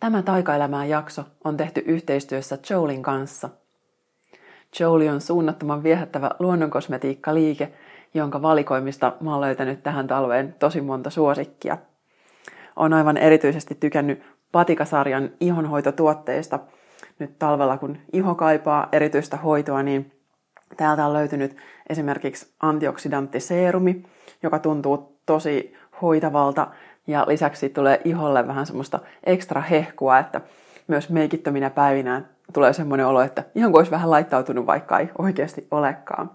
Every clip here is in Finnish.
Tämä taikaelämää jakso on tehty yhteistyössä Joulin kanssa. Jouli on suunnattoman viehättävä luonnonkosmetiikkaliike, jonka valikoimista mä oon löytänyt tähän talveen tosi monta suosikkia. On aivan erityisesti tykännyt Patikasarjan ihonhoitotuotteista. Nyt talvella, kun iho kaipaa erityistä hoitoa, niin täältä on löytynyt esimerkiksi antioksidanttiseerumi, joka tuntuu tosi hoitavalta ja lisäksi tulee iholle vähän semmoista ekstra hehkua, että myös meikittöminä päivinä tulee semmoinen olo, että ihan kuin olisi vähän laittautunut, vaikka ei oikeasti olekaan.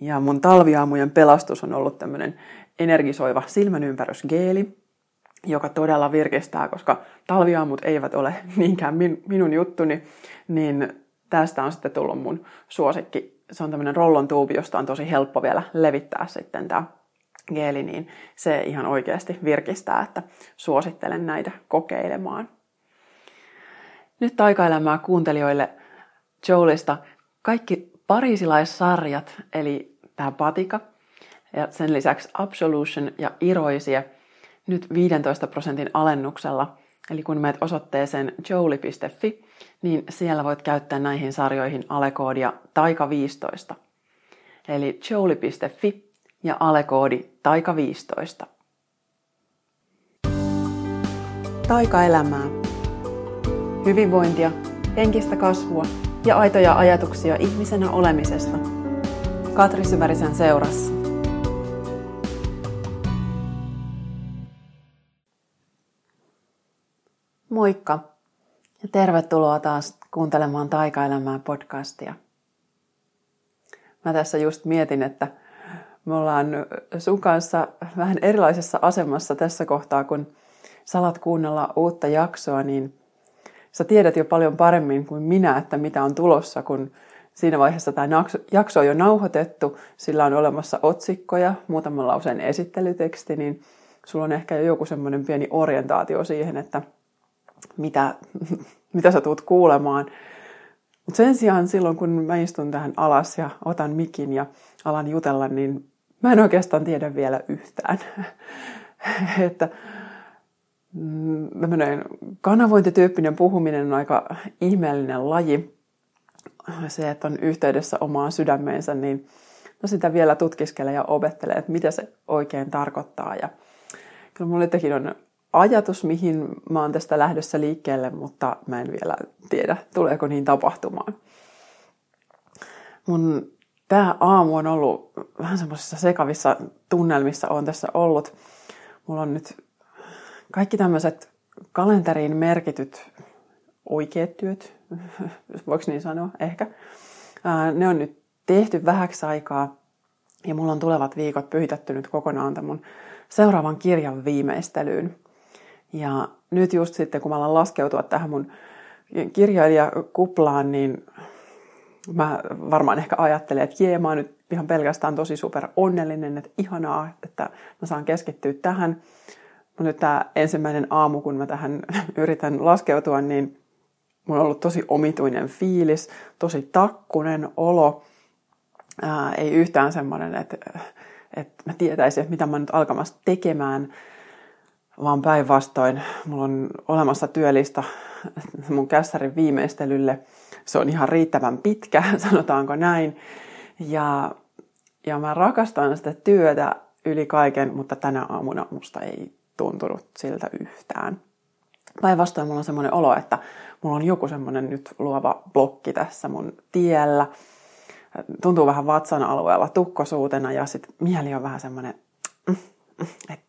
Ja mun talviaamujen pelastus on ollut tämmöinen energisoiva silmänympärysgeeli, joka todella virkistää, koska talviaamut eivät ole niinkään min, minun juttuni, niin tästä on sitten tullut mun suosikki. Se on tämmöinen rollon tuubi, josta on tosi helppo vielä levittää sitten tämä geeli, niin se ihan oikeasti virkistää, että suosittelen näitä kokeilemaan. Nyt taikaelämää kuuntelijoille Joelista kaikki parisilaissarjat, eli tämä Patika, ja sen lisäksi Absolution ja Iroisia, nyt 15 prosentin alennuksella. Eli kun menet osoitteeseen jouli.fi, niin siellä voit käyttää näihin sarjoihin alekoodia taika15. Eli jouli.fi ja alekoodi taika15. Taikaelämää. Hyvinvointia, henkistä kasvua ja aitoja ajatuksia ihmisenä olemisesta. Katri Syvärisen seurassa. Moikka ja tervetuloa taas kuuntelemaan Taikaelämää podcastia. Mä tässä just mietin, että me ollaan sun kanssa vähän erilaisessa asemassa tässä kohtaa, kun salat kuunnella uutta jaksoa, niin sä tiedät jo paljon paremmin kuin minä, että mitä on tulossa, kun siinä vaiheessa tämä jakso on jo nauhoitettu, sillä on olemassa otsikkoja, muutaman lauseen esittelyteksti, niin sulla on ehkä jo joku semmoinen pieni orientaatio siihen, että mitä, mitä sä tuut kuulemaan. Mutta sen sijaan silloin, kun mä istun tähän alas ja otan mikin ja alan jutella, niin Mä en oikeastaan tiedä vielä yhtään. että tämmöinen mm, kanavointityyppinen puhuminen on aika ihmeellinen laji. Se, että on yhteydessä omaan sydämeensä, niin no sitä vielä tutkiskelee ja opettelee, että mitä se oikein tarkoittaa. Ja kyllä mulla tekin on ajatus, mihin mä oon tästä lähdössä liikkeelle, mutta mä en vielä tiedä, tuleeko niin tapahtumaan. Mun tämä aamu on ollut vähän semmoisissa sekavissa tunnelmissa on tässä ollut. Mulla on nyt kaikki tämmöiset kalenteriin merkityt oikeat työt, voiko niin sanoa, ehkä. Ne on nyt tehty vähäksi aikaa ja mulla on tulevat viikot pyhitetty nyt kokonaan tämän seuraavan kirjan viimeistelyyn. Ja nyt just sitten, kun mä alan laskeutua tähän mun kirjailijakuplaan, niin mä varmaan ehkä ajattelen, että jee, mä oon nyt ihan pelkästään tosi super onnellinen, että ihanaa, että mä saan keskittyä tähän. Mutta nyt tämä ensimmäinen aamu, kun mä tähän yritän laskeutua, niin mulla on ollut tosi omituinen fiilis, tosi takkunen olo. Ää, ei yhtään semmoinen, että, että mä tietäisin, että mitä mä nyt alkamassa tekemään, vaan päinvastoin mulla on olemassa työlista mun kässärin viimeistelylle – se on ihan riittävän pitkä, sanotaanko näin. Ja, ja mä rakastan sitä työtä yli kaiken, mutta tänä aamuna musta ei tuntunut siltä yhtään. Päinvastoin mulla on semmoinen olo, että mulla on joku semmoinen nyt luova blokki tässä mun tiellä. Tuntuu vähän vatsan alueella tukkosuutena ja sitten mieli on vähän semmoinen, että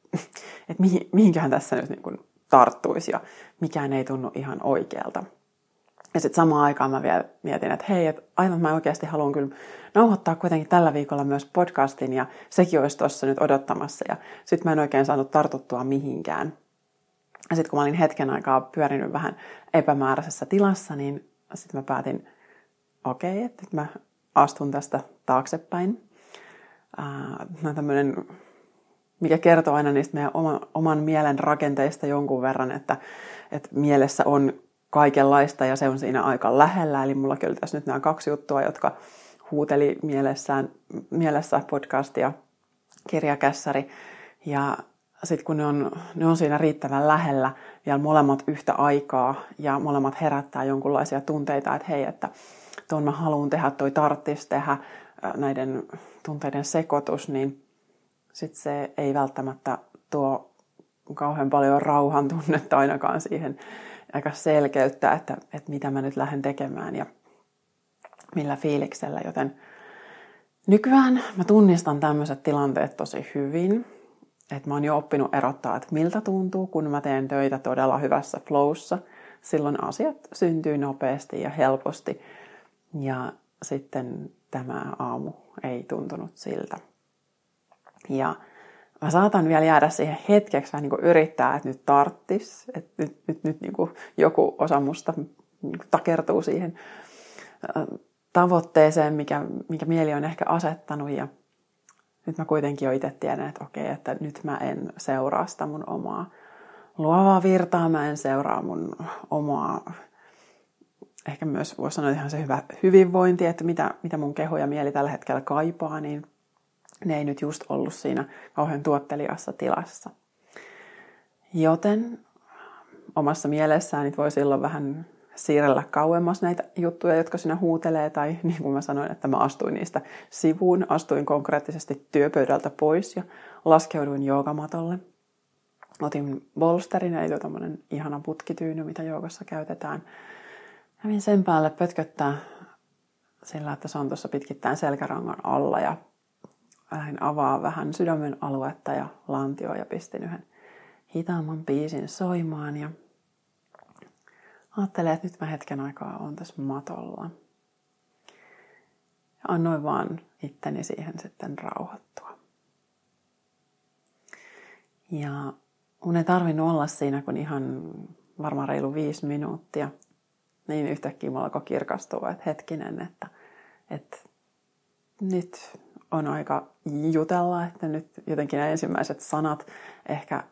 et mihin, mihinkähän tässä nyt niin tarttuisi ja mikään ei tunnu ihan oikealta. Ja sitten samaan aikaan mä vielä mietin, että hei, että aivan mä oikeasti haluan kyllä nauhoittaa kuitenkin tällä viikolla myös podcastin ja sekin olisi tuossa nyt odottamassa. Ja sitten mä en oikein saanut tartuttua mihinkään. Ja sitten kun mä olin hetken aikaa pyörinyt vähän epämääräisessä tilassa, niin sitten mä päätin, okei, okay, että mä astun tästä taaksepäin. Äh, tämmöinen, mikä kertoo aina niistä meidän oman, oman mielen rakenteista jonkun verran, että, että mielessä on kaikenlaista ja se on siinä aika lähellä. Eli mulla oli tässä nyt nämä kaksi juttua, jotka huuteli mielessään, mielessä podcast ja kirjakässäri. Ja sitten kun ne on, ne on siinä riittävän lähellä vielä molemmat yhtä aikaa ja molemmat herättää jonkunlaisia tunteita, että hei, että tuon mä haluan tehdä, toi tarttis tehdä näiden tunteiden sekoitus, niin sitten se ei välttämättä tuo kauhean paljon rauhan tunnetta ainakaan siihen aika selkeyttä, että, että mitä mä nyt lähden tekemään ja millä fiiliksellä. Joten nykyään mä tunnistan tämmöiset tilanteet tosi hyvin. Että mä oon jo oppinut erottaa, että miltä tuntuu, kun mä teen töitä todella hyvässä flowssa. Silloin asiat syntyy nopeasti ja helposti. Ja sitten tämä aamu ei tuntunut siltä. Ja mä saatan vielä jäädä siihen hetkeksi vähän niin yrittää, että nyt tarttis, että nyt, nyt, nyt niin joku osa musta niin takertuu siihen tavoitteeseen, mikä, mikä mieli on ehkä asettanut. Ja nyt mä kuitenkin jo itse tiedän, että okei, että nyt mä en seuraa sitä mun omaa luovaa virtaa, mä en seuraa mun omaa, ehkä myös voisi sanoa ihan se hyvä hyvinvointi, että mitä, mitä mun keho ja mieli tällä hetkellä kaipaa, niin ne ei nyt just ollut siinä kauhean tuottelijassa tilassa. Joten omassa mielessään nyt voi silloin vähän siirrellä kauemmas näitä juttuja, jotka sinä huutelee, tai niin kuin mä sanoin, että mä astuin niistä sivuun, astuin konkreettisesti työpöydältä pois ja laskeuduin joogamatolle. Otin bolsterin, eli tämmöinen ihana putkityyny, mitä joogassa käytetään. Kävin sen päälle pötköttää sillä, että se on tuossa pitkittäin selkärangan alla ja lähdin avaa vähän sydämen aluetta ja lantioa ja pistin yhden hitaamman biisin soimaan ja ajattelin, että nyt mä hetken aikaa on tässä matolla. Ja annoin vaan itteni siihen sitten rauhoittua. Ja mun ei tarvinnut olla siinä kun ihan varmaan reilu viisi minuuttia. Niin yhtäkkiä mulla alkoi kirkastua, että hetkinen, että, että nyt on aika jutella, että nyt jotenkin nämä ensimmäiset sanat ehkä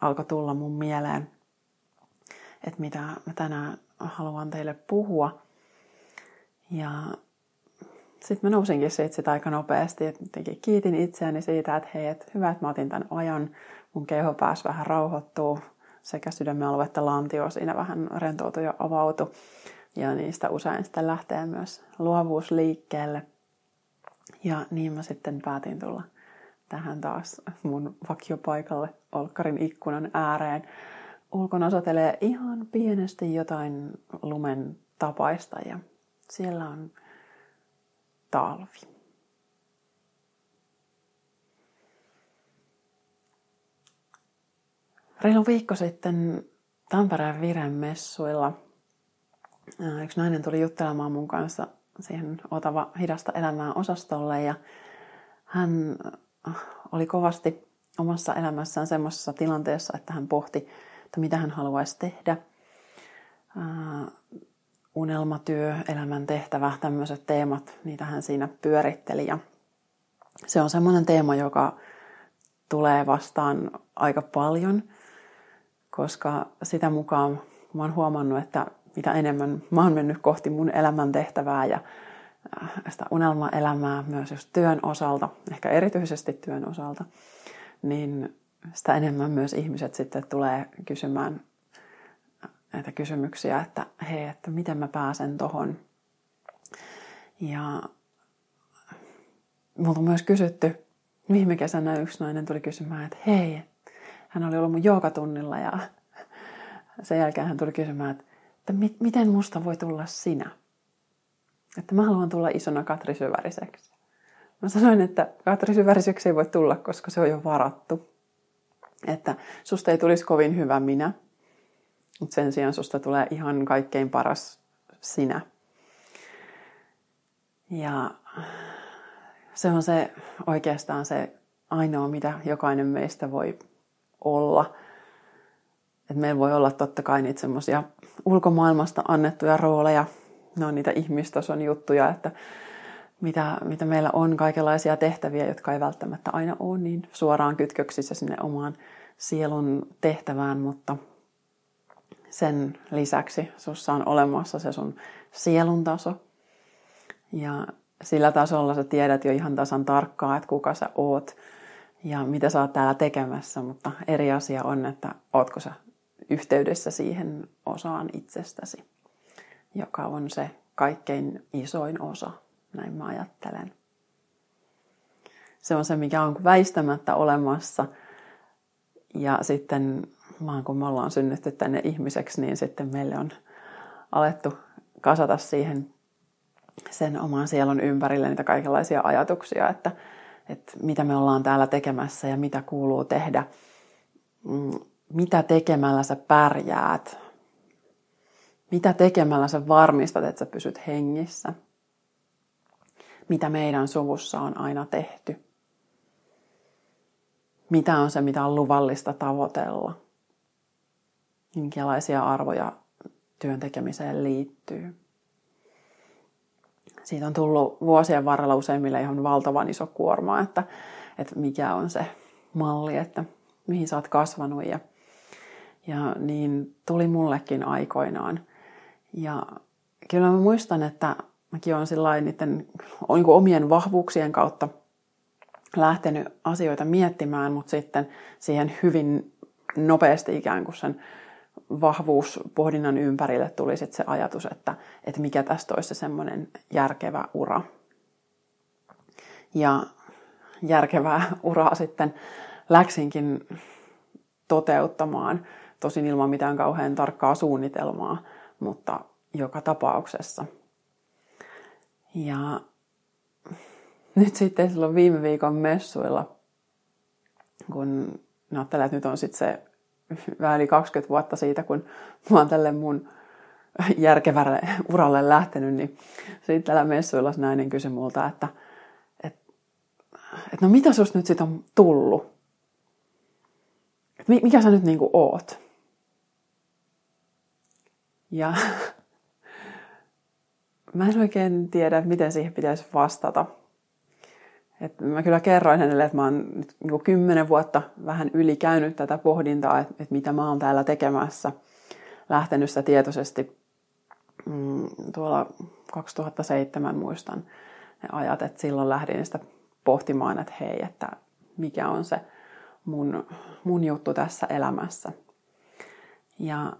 alkoi tulla mun mieleen, että mitä mä tänään haluan teille puhua. Ja sitten mä nousinkin siitä sit aika nopeasti, että kiitin itseäni siitä, että hei, että hyvä, että mä otin tämän ajan. Mun keho pääsi vähän rauhoittuu, sekä sydämen alue että lantio siinä vähän rentoutui ja avautui. Ja niistä usein sitten lähtee myös luovuus liikkeelle – ja niin mä sitten päätin tulla tähän taas mun vakiopaikalle Olkkarin ikkunan ääreen. Ulkona satelee ihan pienesti jotain lumen tapaista ja siellä on talvi. Reilu viikko sitten Tampereen Viren messuilla yksi nainen tuli juttelemaan mun kanssa siihen Otava hidasta elämää osastolle ja hän oli kovasti omassa elämässään semmoisessa tilanteessa, että hän pohti, että mitä hän haluaisi tehdä. Uh, unelmatyö, elämän tehtävä, tämmöiset teemat, niitä hän siinä pyöritteli. Ja se on semmoinen teema, joka tulee vastaan aika paljon, koska sitä mukaan mä oon huomannut, että mitä enemmän mä oon mennyt kohti mun elämäntehtävää ja äh, sitä unelmaelämää myös just työn osalta, ehkä erityisesti työn osalta, niin sitä enemmän myös ihmiset sitten tulee kysymään näitä kysymyksiä, että hei, että miten mä pääsen tohon. Ja multa on myös kysytty, viime kesänä yksi nainen tuli kysymään, että hei, hän oli ollut mun joogatunnilla ja sen jälkeen hän tuli kysymään, että että mi- miten musta voi tulla sinä. Että mä haluan tulla isona Katri Syväriseksi. Mä sanoin, että Katri Syväriseksi ei voi tulla, koska se on jo varattu. Että susta ei tulisi kovin hyvä minä, mutta sen sijaan susta tulee ihan kaikkein paras sinä. Ja se on se oikeastaan se ainoa, mitä jokainen meistä voi olla. Että meillä voi olla totta kai niitä semmoisia ulkomaailmasta annettuja rooleja. Ne on niitä ihmistason juttuja, että mitä, mitä meillä on kaikenlaisia tehtäviä, jotka ei välttämättä aina ole niin suoraan kytköksissä sinne omaan sielun tehtävään, mutta sen lisäksi sussa on olemassa se sun sielun taso. Ja sillä tasolla sä tiedät jo ihan tasan tarkkaa, että kuka sä oot ja mitä sä oot täällä tekemässä, mutta eri asia on, että ootko sä yhteydessä siihen osaan itsestäsi, joka on se kaikkein isoin osa, näin mä ajattelen. Se on se, mikä on väistämättä olemassa. Ja sitten vaan kun me ollaan synnytty tänne ihmiseksi, niin sitten meille on alettu kasata siihen sen oman sielun ympärille niitä kaikenlaisia ajatuksia, että, että mitä me ollaan täällä tekemässä ja mitä kuuluu tehdä. Mitä tekemällä sä pärjäät? Mitä tekemällä sä varmistat, että sä pysyt hengissä? Mitä meidän suvussa on aina tehty? Mitä on se, mitä on luvallista tavoitella? Minkälaisia arvoja työn tekemiseen liittyy? Siitä on tullut vuosien varrella useimmille ihan valtavan iso kuorma, että, että mikä on se malli, että mihin sä oot kasvanut ja ja niin tuli mullekin aikoinaan. Ja kyllä mä muistan, että mäkin olen sillä niiden niin omien vahvuuksien kautta lähtenyt asioita miettimään, mutta sitten siihen hyvin nopeasti ikään kuin sen vahvuuspohdinnan ympärille tuli sitten se ajatus, että, että mikä tästä olisi se semmoinen järkevä ura. Ja järkevää uraa sitten läksinkin toteuttamaan tosin ilman mitään kauhean tarkkaa suunnitelmaa, mutta joka tapauksessa. Ja nyt sitten silloin viime viikon messuilla, kun ajattelen, että nyt on sitten se vähän yli 20 vuotta siitä, kun mä oon tälle mun järkevälle uralle lähtenyt, niin sitten tällä messuilla nainen kysyi multa, että, että, että no mitä susta nyt sitten on tullut? Että mikä sä nyt niinku oot? Ja mä en oikein tiedä, miten siihen pitäisi vastata. Et mä kyllä kerroin hänelle, että mä oon nyt niin kymmenen vuotta vähän yli käynyt tätä pohdintaa, että, että mitä mä oon täällä tekemässä. Lähtenyt sitä tietoisesti mm, tuolla 2007 muistan ne ajat, että silloin lähdin sitä pohtimaan, että hei, että mikä on se mun, mun juttu tässä elämässä. Ja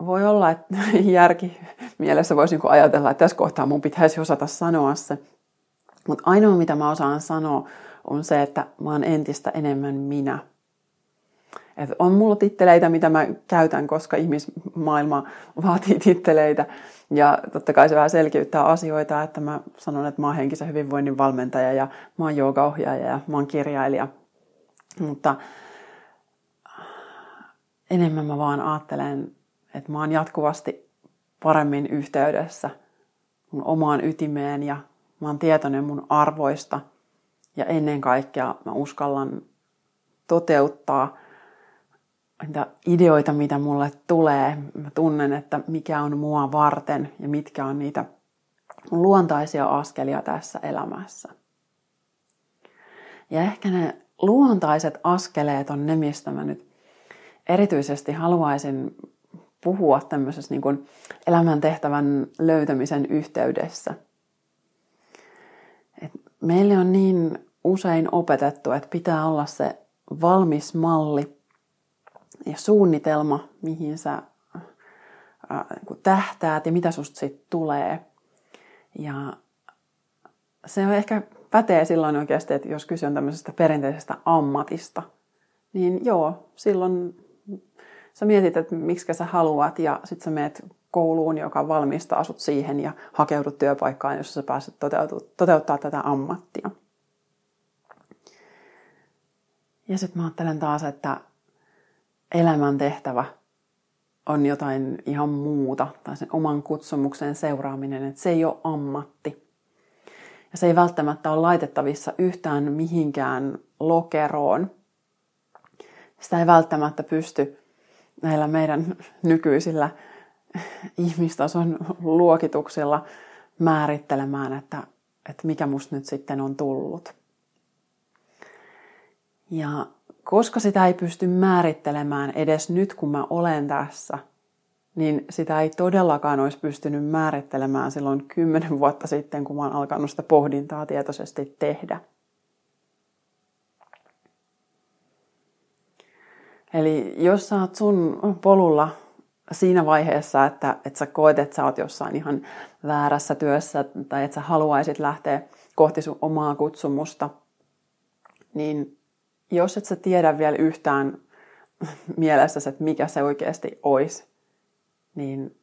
voi olla, että järki mielessä voisi niinku ajatella, että tässä kohtaa mun pitäisi osata sanoa se. Mutta ainoa, mitä mä osaan sanoa, on se, että mä oon entistä enemmän minä. Et on mulla titteleitä, mitä mä käytän, koska ihmismaailma vaatii titteleitä. Ja totta kai se vähän selkiyttää asioita, että mä sanon, että mä oon henkisen hyvinvoinnin valmentaja ja mä oon joogaohjaaja ja mä oon kirjailija. Mutta enemmän mä vaan ajattelen että mä oon jatkuvasti paremmin yhteydessä mun omaan ytimeen ja mä oon tietoinen mun arvoista ja ennen kaikkea mä uskallan toteuttaa niitä ideoita, mitä mulle tulee. Mä tunnen, että mikä on mua varten ja mitkä on niitä luontaisia askelia tässä elämässä. Ja ehkä ne luontaiset askeleet on ne, mistä mä nyt erityisesti haluaisin puhua tämmöisessä niin kuin elämäntehtävän löytämisen yhteydessä. Et meille on niin usein opetettu, että pitää olla se valmis malli ja suunnitelma, mihin sä niin tähtäät ja mitä susta sitten tulee. Ja se on ehkä pätee silloin oikeasti, että jos kyse on tämmöisestä perinteisestä ammatista, niin joo, silloin sä mietit, että miksi sä haluat ja sitten sä meet kouluun, joka valmistaa sut siihen ja hakeudut työpaikkaan, jossa sä pääset toteuttaa tätä ammattia. Ja sitten mä ajattelen taas, että elämän tehtävä on jotain ihan muuta, tai sen oman kutsumuksen seuraaminen, että se ei ole ammatti. Ja se ei välttämättä ole laitettavissa yhtään mihinkään lokeroon. Sitä ei välttämättä pysty näillä meidän nykyisillä ihmistason luokituksilla määrittelemään, että, että mikä musta nyt sitten on tullut. Ja koska sitä ei pysty määrittelemään edes nyt, kun mä olen tässä, niin sitä ei todellakaan olisi pystynyt määrittelemään silloin kymmenen vuotta sitten, kun mä oon alkanut sitä pohdintaa tietoisesti tehdä. Eli jos sä oot sun polulla siinä vaiheessa, että, että sä koet, että sä oot jossain ihan väärässä työssä tai että sä haluaisit lähteä kohti sun omaa kutsumusta, niin jos et sä tiedä vielä yhtään mielessäsi, että mikä se oikeasti olisi, niin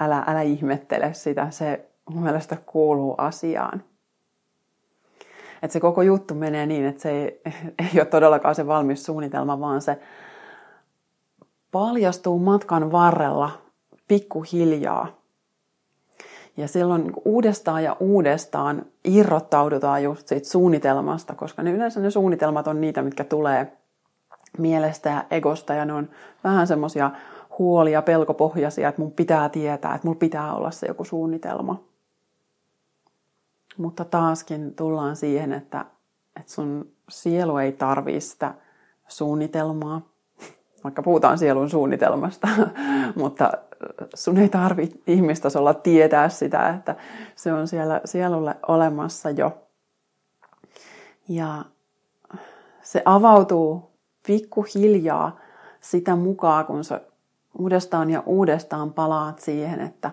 älä, älä ihmettele sitä. Se mun mielestä kuuluu asiaan. Että se koko juttu menee niin, että se ei, ei ole todellakaan se valmis suunnitelma, vaan se paljastuu matkan varrella pikkuhiljaa. Ja silloin niin uudestaan ja uudestaan irrottaudutaan just siitä suunnitelmasta, koska ne yleensä ne suunnitelmat on niitä, mitkä tulee mielestä ja egosta ja ne on vähän semmoisia huolia, pelkopohjaisia, että mun pitää tietää, että mulla pitää olla se joku suunnitelma. Mutta taaskin tullaan siihen, että, että sun sielu ei tarvii sitä suunnitelmaa, vaikka puhutaan sielun suunnitelmasta, mutta sun ei tarvitse ihmistasolla tietää sitä, että se on siellä sielulle olemassa jo. Ja se avautuu pikkuhiljaa sitä mukaan, kun sä uudestaan ja uudestaan palaat siihen, että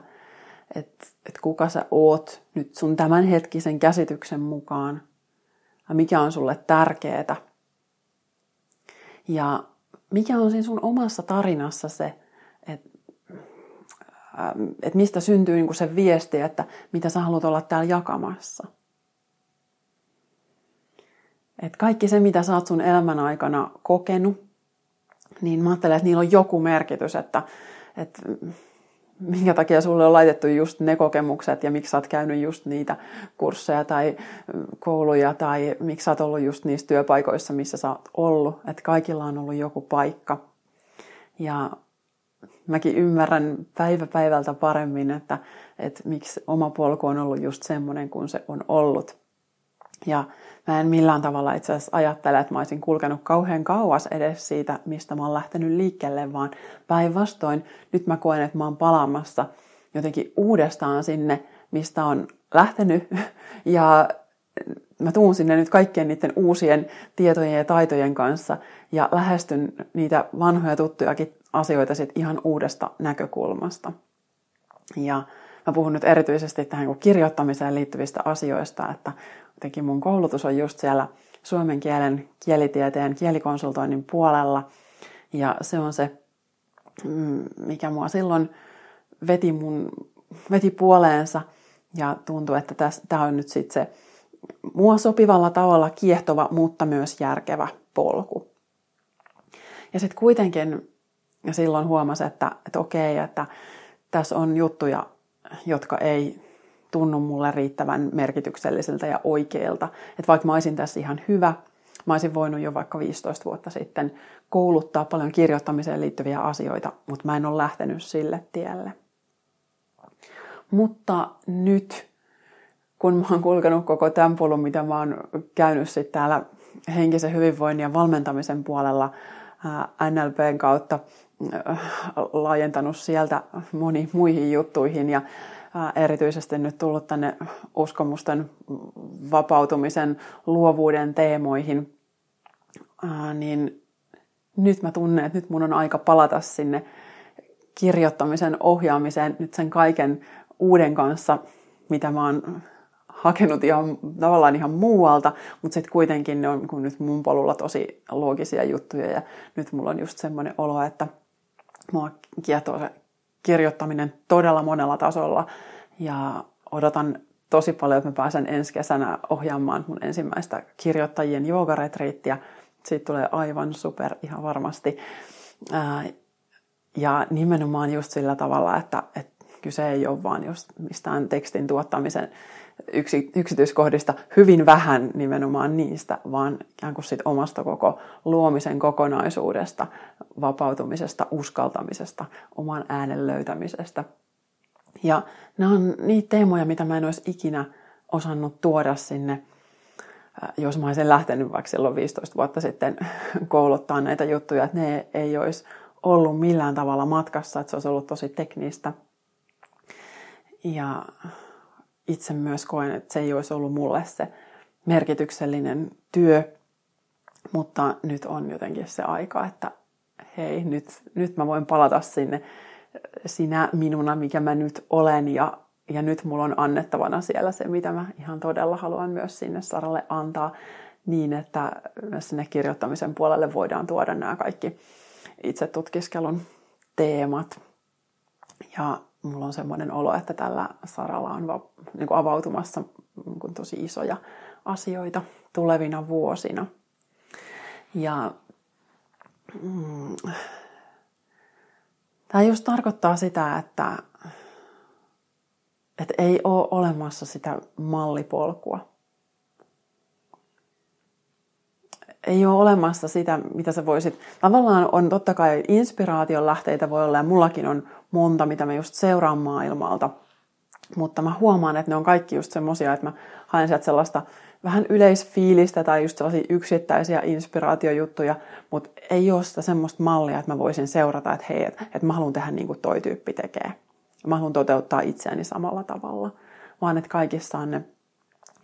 et, et kuka sä oot nyt sun tämänhetkisen käsityksen mukaan ja mikä on sulle tärkeää. Ja mikä on siinä sun omassa tarinassa se, että et mistä syntyy niinku se viesti, että mitä sä haluat olla täällä jakamassa. Et kaikki se, mitä sä oot sun elämän aikana kokenut, niin mä ajattelen, että niillä on joku merkitys, että, että minkä takia sulle on laitettu just ne kokemukset ja miksi sä oot käynyt just niitä kursseja tai kouluja tai miksi sä oot ollut just niissä työpaikoissa, missä sä oot ollut. Että kaikilla on ollut joku paikka. Ja mäkin ymmärrän päivä päivältä paremmin, että, että miksi oma polku on ollut just semmoinen kuin se on ollut. Ja mä en millään tavalla itse asiassa ajattele, että mä olisin kulkenut kauhean kauas edes siitä, mistä mä oon lähtenyt liikkeelle, vaan päinvastoin nyt mä koen, että mä oon palaamassa jotenkin uudestaan sinne, mistä on lähtenyt. Ja mä tuun sinne nyt kaikkien niiden uusien tietojen ja taitojen kanssa ja lähestyn niitä vanhoja tuttujakin asioita sit ihan uudesta näkökulmasta. Ja mä puhun nyt erityisesti tähän kirjoittamiseen liittyvistä asioista, että jotenkin mun koulutus on just siellä suomen kielen, kielitieteen, kielikonsultoinnin puolella. Ja se on se, mm, mikä mua silloin veti, mun, veti puoleensa ja tuntuu, että tämä on nyt sitten se mua sopivalla tavalla kiehtova, mutta myös järkevä polku. Ja sitten kuitenkin silloin huomasi, että, että okei, että tässä on juttuja, jotka ei tunnu mulle riittävän merkityksellisiltä ja oikeilta. Että vaikka mä olisin tässä ihan hyvä, mä olisin voinut jo vaikka 15 vuotta sitten kouluttaa paljon kirjoittamiseen liittyviä asioita, mutta mä en ole lähtenyt sille tielle. Mutta nyt, kun mä oon kulkenut koko tämän polun, mitä mä oon käynyt sitten täällä henkisen hyvinvoinnin ja valmentamisen puolella NLPn kautta, laajentanut sieltä moniin muihin juttuihin ja erityisesti nyt tullut tänne uskomusten vapautumisen luovuuden teemoihin, niin nyt mä tunnen, että nyt mun on aika palata sinne kirjoittamisen ohjaamiseen nyt sen kaiken uuden kanssa, mitä mä oon hakenut ihan, tavallaan ihan muualta, mutta sitten kuitenkin ne on kun nyt mun polulla tosi loogisia juttuja ja nyt mulla on just semmoinen olo, että mua kiehtoo se kirjoittaminen todella monella tasolla ja odotan tosi paljon, että mä pääsen ensi kesänä ohjaamaan mun ensimmäistä kirjoittajien joogaretriittiä. Siitä tulee aivan super ihan varmasti. Ja nimenomaan just sillä tavalla, että, että kyse ei ole vaan just mistään tekstin tuottamisen yksi, yksityiskohdista, hyvin vähän nimenomaan niistä, vaan ikään kuin sit omasta koko luomisen kokonaisuudesta, vapautumisesta, uskaltamisesta, oman äänen löytämisestä. Ja nämä on niitä teemoja, mitä mä en olisi ikinä osannut tuoda sinne, äh, jos mä olisin lähtenyt vaikka silloin 15 vuotta sitten kouluttaa näitä juttuja, että ne ei olisi ollut millään tavalla matkassa, että se olisi ollut tosi teknistä. Ja itse myös koen, että se ei olisi ollut mulle se merkityksellinen työ. Mutta nyt on jotenkin se aika, että hei, nyt, nyt mä voin palata sinne sinä minuna, mikä mä nyt olen ja, ja nyt mulla on annettavana siellä se, mitä mä ihan todella haluan myös sinne Saralle antaa niin, että myös sinne kirjoittamisen puolelle voidaan tuoda nämä kaikki itse tutkiskelun teemat. Ja mulla on semmoinen olo, että tällä saralla on va- niin kuin avautumassa niin kuin tosi isoja asioita tulevina vuosina. Ja mm, tämä just tarkoittaa sitä, että, että ei ole olemassa sitä mallipolkua. ei ole olemassa sitä, mitä sä voisit. Tavallaan on totta kai inspiraation lähteitä voi olla ja mullakin on monta, mitä mä just seuraan maailmalta. Mutta mä huomaan, että ne on kaikki just semmosia, että mä haen sieltä sellaista vähän yleisfiilistä tai just sellaisia yksittäisiä inspiraatiojuttuja, mutta ei ole sitä semmoista mallia, että mä voisin seurata, että hei, että, että mä haluan tehdä niin kuin toi tyyppi tekee. Mä haluan toteuttaa itseäni samalla tavalla, vaan että kaikissa on ne,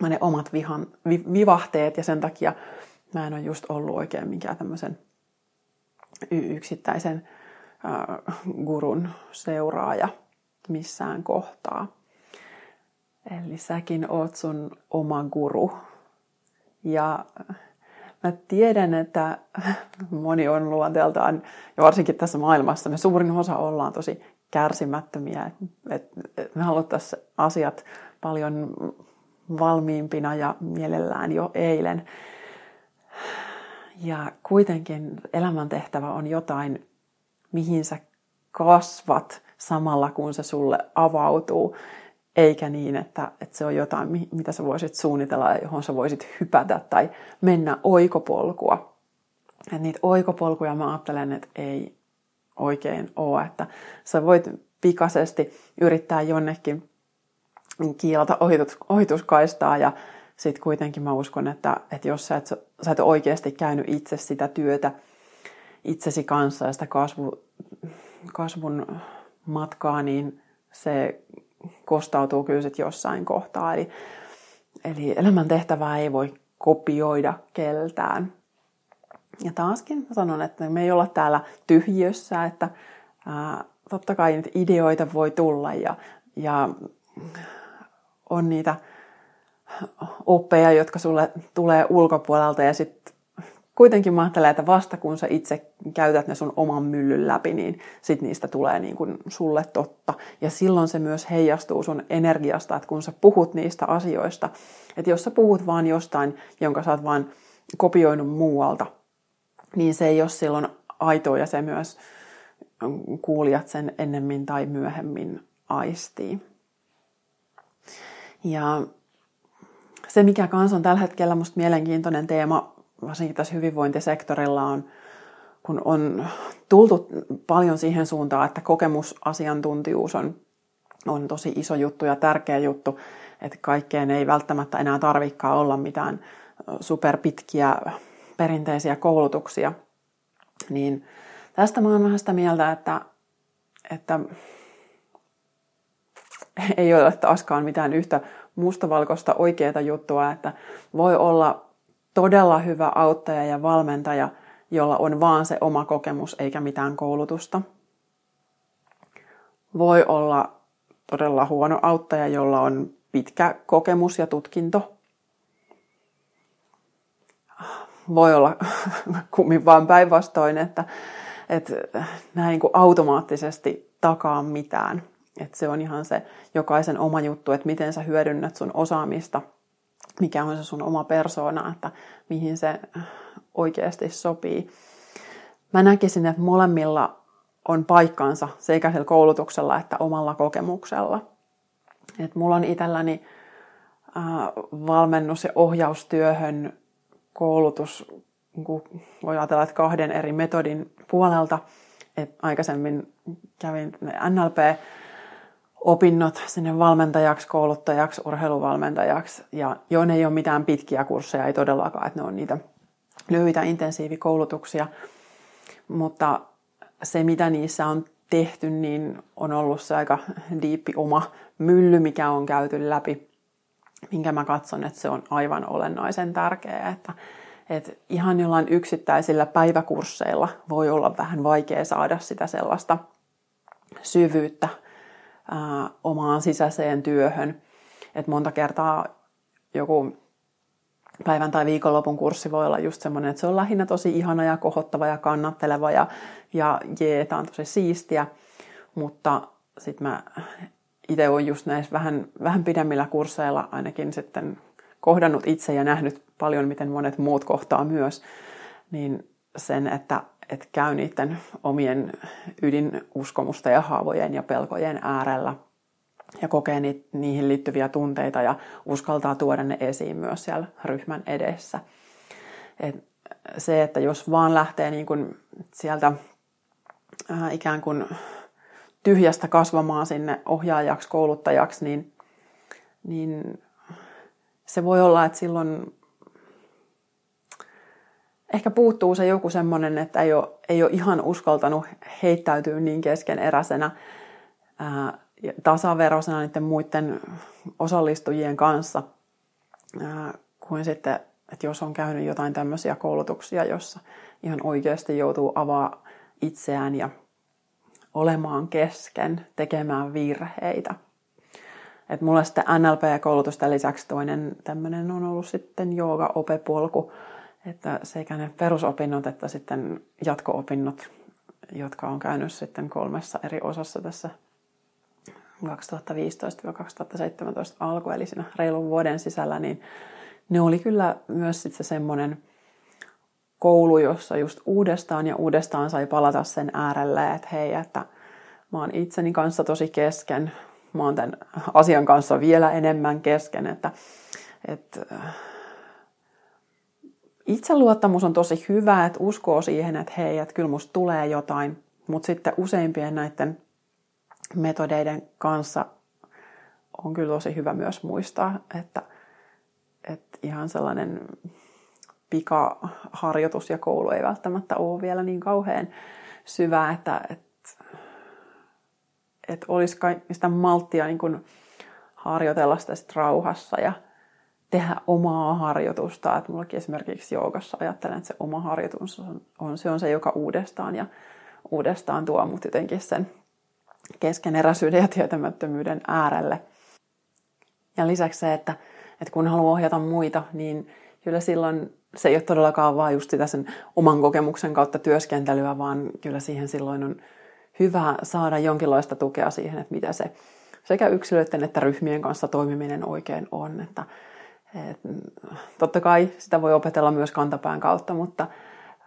ne omat vihan, vi, vivahteet ja sen takia mä en ole just ollut oikein minkään tämmöisen yksittäisen gurun seuraaja missään kohtaa. Eli säkin oot sun oma guru. Ja mä tiedän, että moni on luonteeltaan, ja varsinkin tässä maailmassa, me suurin osa ollaan tosi kärsimättömiä. Me haluttaisiin asiat paljon valmiimpina ja mielellään jo eilen. Ja kuitenkin elämäntehtävä on jotain, mihin sä kasvat samalla kun se sulle avautuu, eikä niin, että, että se on jotain, mitä sä voisit suunnitella ja johon sä voisit hypätä tai mennä oikopolkua. Ja niitä oikopolkuja mä ajattelen, että ei oikein ole, että sä voit pikaisesti yrittää jonnekin kiilata ohitus, ohituskaistaa ja sitten kuitenkin mä uskon, että, että jos sä et, sä et oikeasti käynyt itse sitä työtä itsesi kanssa ja sitä kasvu, kasvun matkaa, niin se kostautuu kyllä sitten jossain kohtaa. Eli, eli elämäntehtävää ei voi kopioida keltään. Ja taaskin mä sanon, että me ei olla täällä tyhjössä, että ää, totta kai niitä ideoita voi tulla ja, ja on niitä oppeja, jotka sulle tulee ulkopuolelta ja sitten kuitenkin mä ajattelen, että vasta kun sä itse käytät ne sun oman myllyn läpi, niin sit niistä tulee niin kuin sulle totta. Ja silloin se myös heijastuu sun energiasta, että kun sä puhut niistä asioista, että jos sä puhut vaan jostain, jonka sä oot vaan kopioinut muualta, niin se ei ole silloin aitoa ja se myös kuulijat sen ennemmin tai myöhemmin aistii. Ja se, mikä kanssa on tällä hetkellä musta mielenkiintoinen teema, varsinkin tässä hyvinvointisektorilla, on, kun on tultu paljon siihen suuntaan, että kokemusasiantuntijuus on, on tosi iso juttu ja tärkeä juttu, että kaikkeen ei välttämättä enää tarvikaan olla mitään superpitkiä perinteisiä koulutuksia, niin tästä mä oon vähän sitä mieltä, että, että ei ole taaskaan mitään yhtä mustavalkoista oikeaa juttua, että voi olla todella hyvä auttaja ja valmentaja, jolla on vaan se oma kokemus eikä mitään koulutusta. Voi olla todella huono auttaja, jolla on pitkä kokemus ja tutkinto. Voi olla kummin vaan päinvastoin, että, että näin kuin automaattisesti takaa mitään. Että se on ihan se jokaisen oma juttu, että miten sä hyödynnät sun osaamista, mikä on se sun oma persoona, että mihin se oikeasti sopii. Mä näkisin, että molemmilla on paikkansa sekä sillä koulutuksella että omalla kokemuksella. Et mulla on itselläni äh, valmennus- ja ohjaustyöhön koulutus, niin voi ajatella, että kahden eri metodin puolelta. Et aikaisemmin kävin NLP opinnot sinne valmentajaksi, kouluttajaksi, urheiluvalmentajaksi. Ja jo ne ei ole mitään pitkiä kursseja, ei todellakaan, että ne on niitä lyhyitä intensiivikoulutuksia. Mutta se, mitä niissä on tehty, niin on ollut se aika diippi oma mylly, mikä on käyty läpi, minkä mä katson, että se on aivan olennaisen tärkeää, että, että ihan jollain yksittäisillä päiväkursseilla voi olla vähän vaikea saada sitä sellaista syvyyttä omaan sisäiseen työhön. Et monta kertaa joku päivän tai viikonlopun kurssi voi olla just semmoinen, että se on lähinnä tosi ihana ja kohottava ja kannatteleva ja, ja jee, tämä on tosi siistiä. Mutta sitten mä itse olen just näissä vähän, vähän pidemmillä kursseilla ainakin sitten kohdannut itse ja nähnyt paljon, miten monet muut kohtaa myös, niin sen, että, että käy niiden omien ydinuskomusta ja haavojen ja pelkojen äärellä ja kokee ni, niihin liittyviä tunteita ja uskaltaa tuoda ne esiin myös siellä ryhmän edessä. Et se, että jos vaan lähtee niin kuin sieltä ää, ikään kuin tyhjästä kasvamaan sinne ohjaajaksi, kouluttajaksi, niin, niin se voi olla, että silloin ehkä puuttuu se joku semmoinen, että ei ole, ei ole ihan uskaltanut heittäytyä niin keskeneräisenä ää, tasaveroisena niiden muiden osallistujien kanssa, ää, kuin sitten, että jos on käynyt jotain tämmöisiä koulutuksia, jossa ihan oikeasti joutuu avaa itseään ja olemaan kesken, tekemään virheitä. Et mulla sitten NLP-koulutusten lisäksi toinen tämmöinen on ollut sitten jooga-opepolku, että sekä ne perusopinnot että sitten jatko-opinnot, jotka on käynyt sitten kolmessa eri osassa tässä 2015-2017 alku, eli siinä reilun vuoden sisällä, niin ne oli kyllä myös sitten se semmoinen koulu, jossa just uudestaan ja uudestaan sai palata sen äärelle, että hei, että mä oon itseni kanssa tosi kesken, mä oon tämän asian kanssa vielä enemmän kesken, että, että itseluottamus on tosi hyvä, että uskoo siihen, että hei, että kyllä musta tulee jotain, mutta sitten useimpien näiden metodeiden kanssa on kyllä tosi hyvä myös muistaa, että, että ihan sellainen pikaharjoitus ja koulu ei välttämättä ole vielä niin kauhean syvää, että, että, että olisi sitä malttia niin kuin harjoitella sitä sit rauhassa ja tehdä omaa harjoitusta. Että mullakin esimerkiksi joogassa ajattelen, että se oma harjoitus on, on, se, on se, joka uudestaan ja uudestaan tuo mut jotenkin sen keskeneräisyyden ja tietämättömyyden äärelle. Ja lisäksi se, että, että kun haluaa ohjata muita, niin kyllä silloin se ei ole todellakaan vaan just sitä sen oman kokemuksen kautta työskentelyä, vaan kyllä siihen silloin on hyvä saada jonkinlaista tukea siihen, että mitä se sekä yksilöiden että ryhmien kanssa toimiminen oikein on. Että, et, totta kai sitä voi opetella myös kantapään kautta, mutta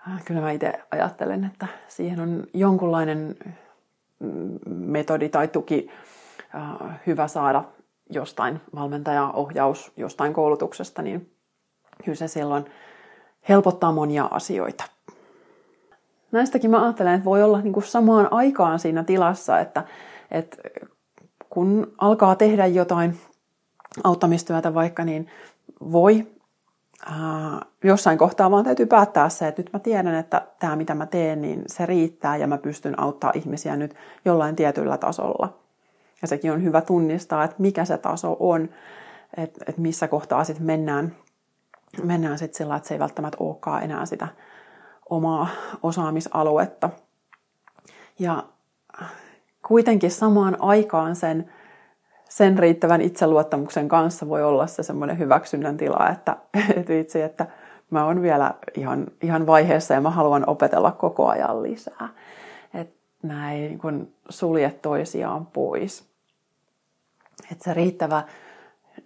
äh, kyllä mä itse ajattelen, että siihen on jonkunlainen metodi tai tuki äh, hyvä saada jostain valmentajaohjaus jostain koulutuksesta, niin kyllä se silloin helpottaa monia asioita. Näistäkin mä ajattelen, että voi olla niin kuin samaan aikaan siinä tilassa, että, että kun alkaa tehdä jotain auttamistyötä vaikka, niin voi jossain kohtaa vaan täytyy päättää se, että nyt mä tiedän, että tämä mitä mä teen, niin se riittää ja mä pystyn auttaa ihmisiä nyt jollain tietyllä tasolla. Ja sekin on hyvä tunnistaa, että mikä se taso on, että, että missä kohtaa sitten mennään mennään sitten sillä, että se ei välttämättä olekaan enää sitä omaa osaamisaluetta. Ja kuitenkin samaan aikaan sen, sen riittävän itseluottamuksen kanssa voi olla se semmoinen hyväksynnän tila, että, että vitsi, että mä oon vielä ihan, ihan vaiheessa ja mä haluan opetella koko ajan lisää. Että nämä ei niin kuin sulje toisiaan pois. Että se riittävä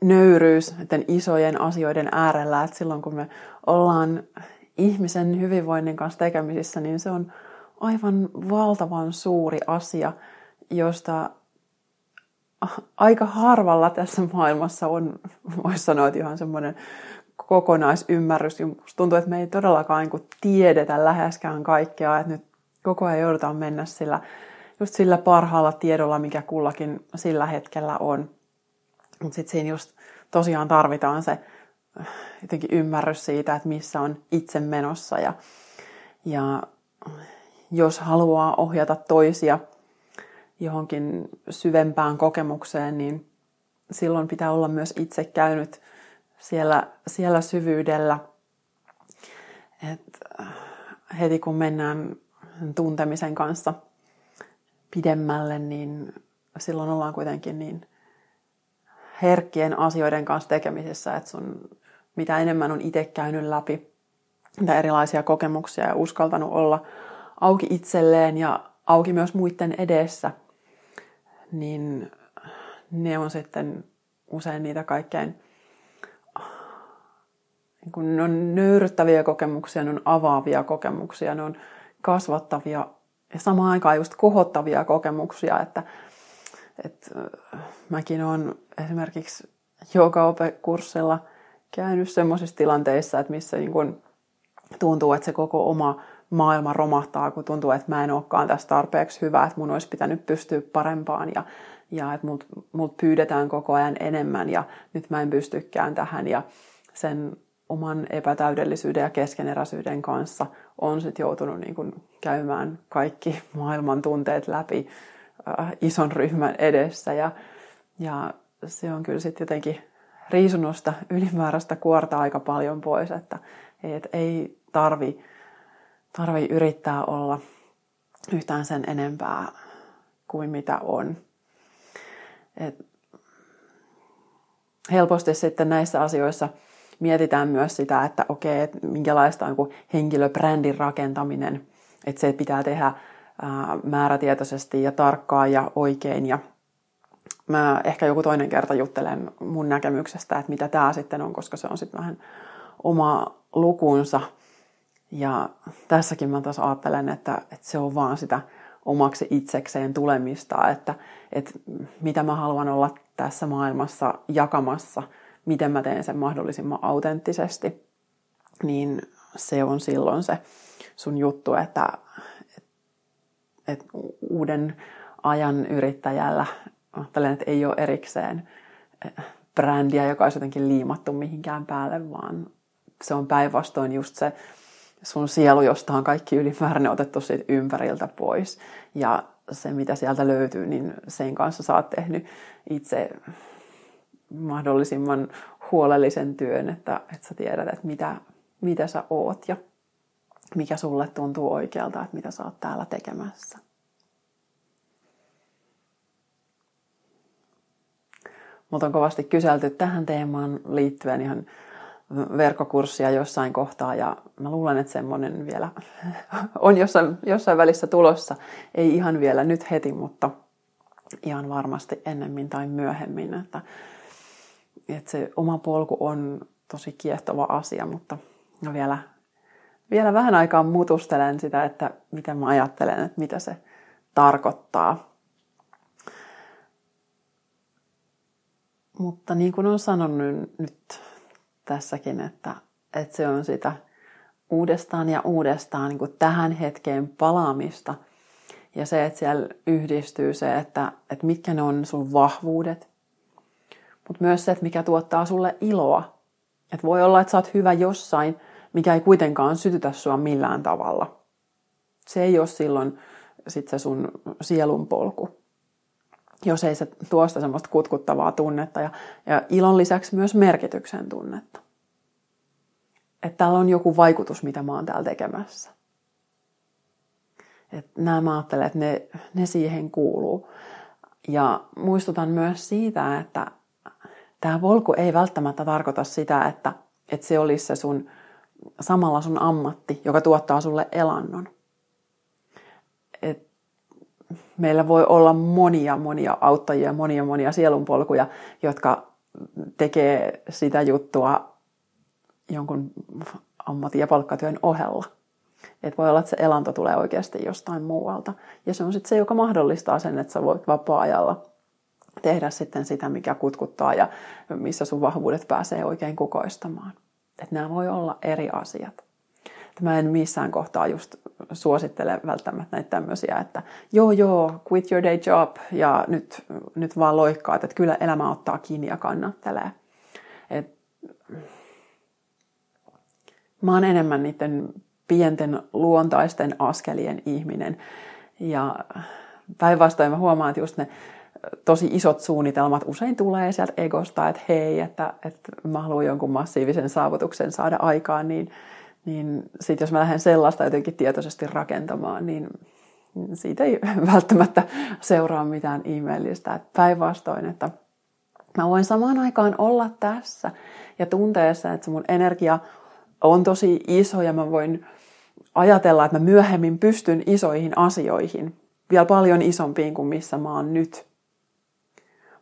nöyryys näiden isojen asioiden äärellä, että silloin kun me ollaan ihmisen hyvinvoinnin kanssa tekemisissä, niin se on aivan valtavan suuri asia, josta aika harvalla tässä maailmassa on, voisi sanoa, että ihan semmoinen kokonaisymmärrys. Tuntuu, että me ei todellakaan niin tiedetä läheskään kaikkea, että nyt koko ajan joudutaan mennä sillä, just sillä parhaalla tiedolla, mikä kullakin sillä hetkellä on. Mutta sitten siinä just tosiaan tarvitaan se äh, jotenkin ymmärrys siitä, että missä on itse menossa. Ja, ja jos haluaa ohjata toisia johonkin syvempään kokemukseen, niin silloin pitää olla myös itse käynyt siellä, siellä syvyydellä. että äh, heti kun mennään tuntemisen kanssa pidemmälle, niin silloin ollaan kuitenkin niin herkkien asioiden kanssa tekemisissä, että sun mitä enemmän on itse käynyt läpi mitä erilaisia kokemuksia ja uskaltanut olla auki itselleen ja auki myös muiden edessä, niin ne on sitten usein niitä kaikkein niin kun ne on nöyryttäviä kokemuksia, ne on avaavia kokemuksia, ne on kasvattavia ja samaan aikaan just kohottavia kokemuksia, että, että mäkin olen esimerkiksi joogaopekurssilla käynyt sellaisissa tilanteissa, että missä niin kun tuntuu, että se koko oma maailma romahtaa, kun tuntuu, että mä en olekaan tässä tarpeeksi hyvä, että mun olisi pitänyt pystyä parempaan ja, ja että mut, mut pyydetään koko ajan enemmän ja nyt mä en pystykään tähän. Ja sen oman epätäydellisyyden ja keskeneräisyyden kanssa on sitten joutunut niin kun käymään kaikki maailman tunteet läpi äh, ison ryhmän edessä. Ja, ja se on kyllä sitten jotenkin riisunnosta ylimääräistä kuorta aika paljon pois, että et ei tarvi, tarvi yrittää olla yhtään sen enempää kuin mitä on. Et helposti sitten näissä asioissa mietitään myös sitä, että okei, että minkälaista on henkilöbrändin rakentaminen, että se pitää tehdä määrätietoisesti ja tarkkaan ja oikein. Ja mä ehkä joku toinen kerta juttelen mun näkemyksestä, että mitä tämä sitten on, koska se on sitten vähän oma lukunsa. Ja tässäkin mä taas ajattelen, että, että se on vaan sitä omaksi itsekseen tulemista, että, että mitä mä haluan olla tässä maailmassa jakamassa, miten mä teen sen mahdollisimman autenttisesti, niin se on silloin se sun juttu, että, että, että uuden ajan yrittäjällä ajattelen, että ei ole erikseen brändiä, joka olisi jotenkin liimattu mihinkään päälle, vaan se on päinvastoin just se sun sielu, josta on kaikki ylimääräinen otettu siitä ympäriltä pois. Ja se, mitä sieltä löytyy, niin sen kanssa sä oot tehnyt itse mahdollisimman huolellisen työn, että, että sä tiedät, että mitä, mitä sä oot ja mikä sulle tuntuu oikealta, että mitä sä oot täällä tekemässä. Mutta on kovasti kyselty tähän teemaan liittyen ihan verkkokurssia jossain kohtaa ja mä luulen, että semmoinen vielä on jossain, jossain välissä tulossa. Ei ihan vielä nyt heti, mutta ihan varmasti ennemmin tai myöhemmin. Että, että se oma polku on tosi kiehtova asia, mutta vielä, vielä vähän aikaa mutustelen sitä, että mitä mä ajattelen, että mitä se tarkoittaa. Mutta niin kuin olen sanonut nyt tässäkin, että, että se on sitä uudestaan ja uudestaan niin kuin tähän hetkeen palaamista. Ja se, että siellä yhdistyy se, että, että mitkä ne on sun vahvuudet, mutta myös se, että mikä tuottaa sulle iloa. Että voi olla, että sä oot hyvä jossain, mikä ei kuitenkaan sytytä sua millään tavalla. Se ei ole silloin sit se sun sielun polku jos ei se tuosta semmoista kutkuttavaa tunnetta ja, ja ilon lisäksi myös merkityksen tunnetta. Että täällä on joku vaikutus, mitä mä oon täällä tekemässä. Että nämä mä ajattelen, että ne, ne siihen kuuluu. Ja muistutan myös siitä, että tämä volku ei välttämättä tarkoita sitä, että, että se olisi se sun, samalla sun ammatti, joka tuottaa sulle elannon meillä voi olla monia monia auttajia, monia monia sielunpolkuja, jotka tekee sitä juttua jonkun ammatin ja palkkatyön ohella. Et voi olla, että se elanto tulee oikeasti jostain muualta. Ja se on sitten se, joka mahdollistaa sen, että sä voit vapaa-ajalla tehdä sitten sitä, mikä kutkuttaa ja missä sun vahvuudet pääsee oikein kukoistamaan. Että nämä voi olla eri asiat. Mä en missään kohtaa just suosittele välttämättä näitä tämmöisiä, että joo joo, quit your day job ja nyt, nyt vaan loikkaat, että kyllä elämä ottaa kiinni ja kannattelee. Et, mä oon enemmän niiden pienten luontaisten askelien ihminen ja päinvastoin mä huomaan, että just ne tosi isot suunnitelmat usein tulee sieltä egosta, että hei, että, että mä haluan jonkun massiivisen saavutuksen saada aikaan, niin niin sitten jos mä lähden sellaista jotenkin tietoisesti rakentamaan, niin siitä ei välttämättä seuraa mitään ihmeellistä. Päinvastoin, että mä voin samaan aikaan olla tässä ja tunteessa, että se mun energia on tosi iso ja mä voin ajatella, että mä myöhemmin pystyn isoihin asioihin, vielä paljon isompiin kuin missä mä oon nyt.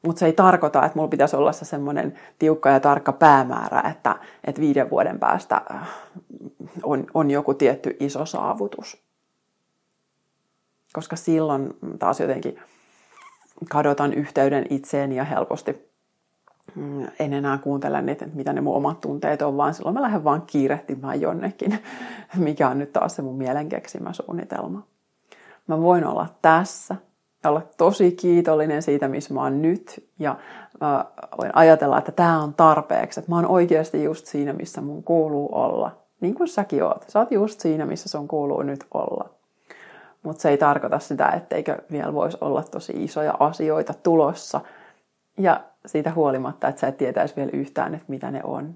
Mutta se ei tarkoita, että mulla pitäisi olla se semmoinen tiukka ja tarkka päämäärä, että, että viiden vuoden päästä äh, on, on joku tietty iso saavutus. Koska silloin taas jotenkin kadotan yhteyden itseeni ja helposti mm, en enää kuuntele niitä, mitä ne mun omat tunteet on, vaan silloin mä lähden vaan kiirehtimään jonnekin, mikä on nyt taas se mun mielen keksimä suunnitelma. Mä voin olla tässä olla tosi kiitollinen siitä, missä mä oon nyt ja mä voin ajatella, että tämä on tarpeeksi, että mä oon oikeasti just siinä, missä mun kuuluu olla. Niin kuin säkin oot. Sä oot just siinä, missä sun kuuluu nyt olla. Mutta se ei tarkoita sitä, etteikö vielä voisi olla tosi isoja asioita tulossa. Ja siitä huolimatta, että sä et tietäisi vielä yhtään, että mitä ne on.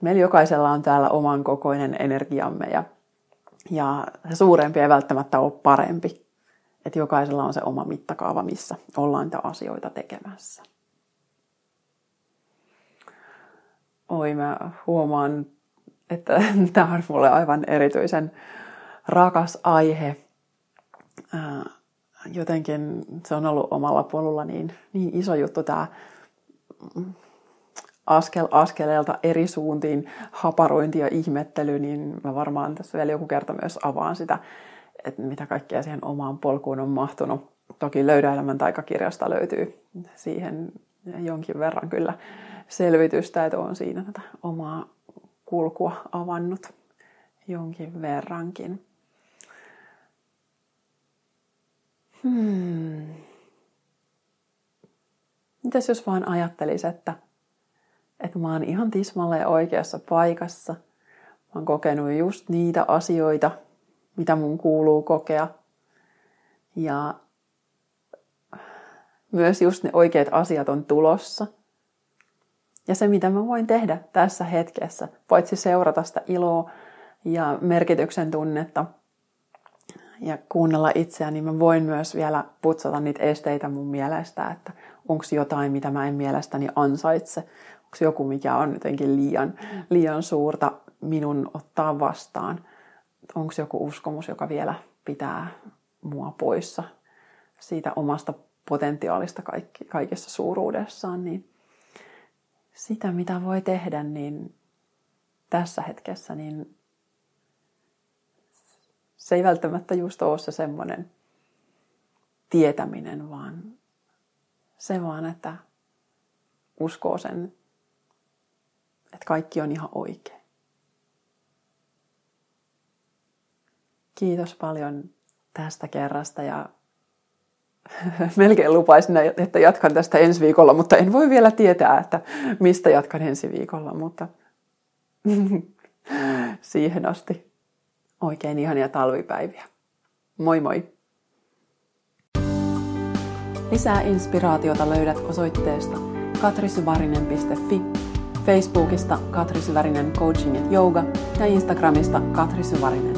Meillä jokaisella on täällä oman kokoinen energiamme ja, ja se suurempi ei välttämättä ole parempi. Että jokaisella on se oma mittakaava, missä ollaan niitä asioita tekemässä. Oi, mä huomaan, että tämä on mulle aivan erityisen rakas aihe. Jotenkin se on ollut omalla polulla niin, niin iso juttu tämä askel askeleelta eri suuntiin haparointi ja ihmettely, niin mä varmaan tässä vielä joku kerta myös avaan sitä, että mitä kaikkea siihen omaan polkuun on mahtunut. Toki löydäelämän taikakirjasta löytyy siihen jonkin verran kyllä selvitystä, että on siinä tätä omaa kulkua avannut jonkin verrankin. Hmm. Mitäs jos vaan ajattelis, että, että mä oon ihan tismalleen oikeassa paikassa. Mä oon kokenut just niitä asioita, mitä mun kuuluu kokea. Ja myös just ne oikeat asiat on tulossa. Ja se, mitä mä voin tehdä tässä hetkessä, paitsi seurata sitä iloa ja merkityksen tunnetta ja kuunnella itseäni, niin mä voin myös vielä putsata niitä esteitä mun mielestä, että onko jotain, mitä mä en mielestäni ansaitse, onko joku, mikä on jotenkin liian, liian suurta minun ottaa vastaan, onko joku uskomus, joka vielä pitää mua poissa siitä omasta potentiaalista kaikki, kaikessa suuruudessaan, niin sitä mitä voi tehdä, niin tässä hetkessä, niin se ei välttämättä just ole se semmoinen tietäminen, vaan se vaan, että uskoo sen, että kaikki on ihan oikein. Kiitos paljon tästä kerrasta ja melkein lupaisin, että jatkan tästä ensi viikolla, mutta en voi vielä tietää, että mistä jatkan ensi viikolla, mutta siihen asti oikein ihania talvipäiviä. Moi moi! Lisää inspiraatiota löydät osoitteesta katrisyvarinen.fi, Facebookista Katri Syvärinen Coaching ja Yoga ja Instagramista Katri.